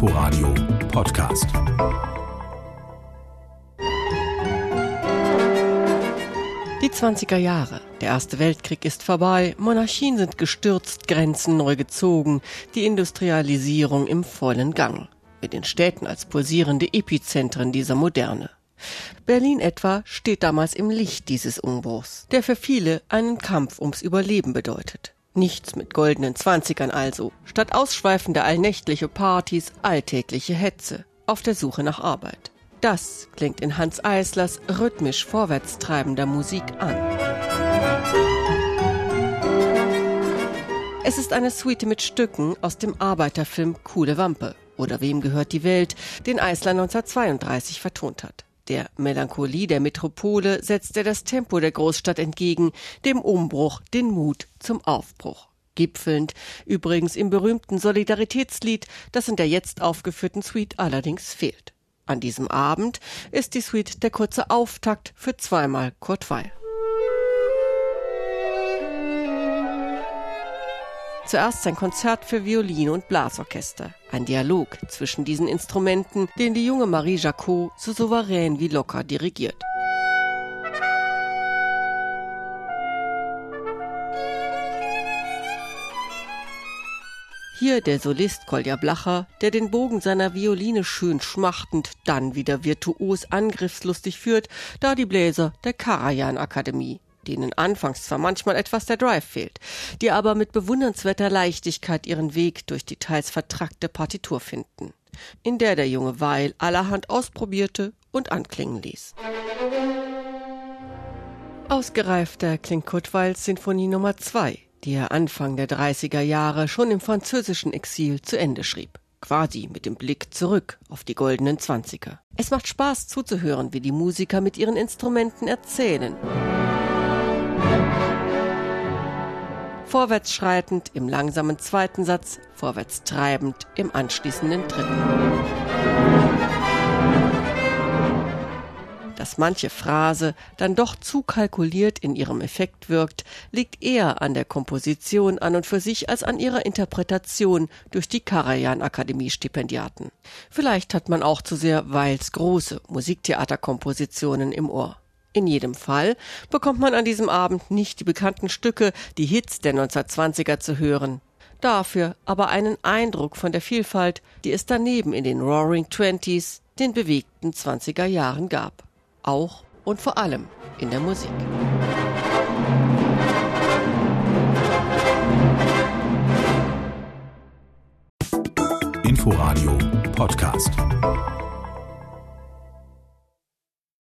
Inforadio Podcast. Die 20er Jahre. Der Erste Weltkrieg ist vorbei, Monarchien sind gestürzt, Grenzen neu gezogen, die Industrialisierung im vollen Gang. Mit den Städten als pulsierende Epizentren dieser Moderne. Berlin etwa steht damals im Licht dieses Umbruchs, der für viele einen Kampf ums Überleben bedeutet. Nichts mit goldenen Zwanzigern also, statt ausschweifende allnächtliche Partys, alltägliche Hetze, auf der Suche nach Arbeit. Das klingt in Hans Eislers rhythmisch vorwärtstreibender Musik an. Es ist eine Suite mit Stücken aus dem Arbeiterfilm Coole Wampe oder Wem gehört die Welt, den Eisler 1932 vertont hat. Der Melancholie der Metropole setzt er das Tempo der Großstadt entgegen, dem Umbruch den Mut zum Aufbruch. Gipfelnd übrigens im berühmten Solidaritätslied, das in der jetzt aufgeführten Suite allerdings fehlt. An diesem Abend ist die Suite der kurze Auftakt für zweimal Kurt Weil. Zuerst sein Konzert für Violine und Blasorchester. Ein Dialog zwischen diesen Instrumenten, den die junge Marie Jacot so souverän wie locker dirigiert. Hier der Solist Kolja Blacher, der den Bogen seiner Violine schön schmachtend, dann wieder virtuos angriffslustig führt, da die Bläser der Karajan Akademie, denen anfangs zwar manchmal etwas der Drive fehlt, die aber mit bewundernswerter Leichtigkeit ihren Weg durch die teils vertrackte Partitur finden, in der der junge Weil allerhand ausprobierte und anklingen ließ. Ausgereifter klingt Kurt Sinfonie Nummer 2, die er Anfang der 30er Jahre schon im französischen Exil zu Ende schrieb. Quasi mit dem Blick zurück auf die goldenen Zwanziger. Es macht Spaß zuzuhören, wie die Musiker mit ihren Instrumenten erzählen. Vorwärts schreitend im langsamen zweiten Satz, vorwärts treibend im anschließenden dritten. Dass manche Phrase dann doch zu kalkuliert in ihrem Effekt wirkt, liegt eher an der Komposition an und für sich als an ihrer Interpretation durch die Karajan-Akademie-Stipendiaten. Vielleicht hat man auch zu sehr Weils große Musiktheaterkompositionen im Ohr. In jedem Fall bekommt man an diesem Abend nicht die bekannten Stücke, die Hits der 1920er zu hören. Dafür aber einen Eindruck von der Vielfalt, die es daneben in den Roaring Twenties, den bewegten 20er Jahren gab auch und vor allem in der Musik. Inforadio Podcast.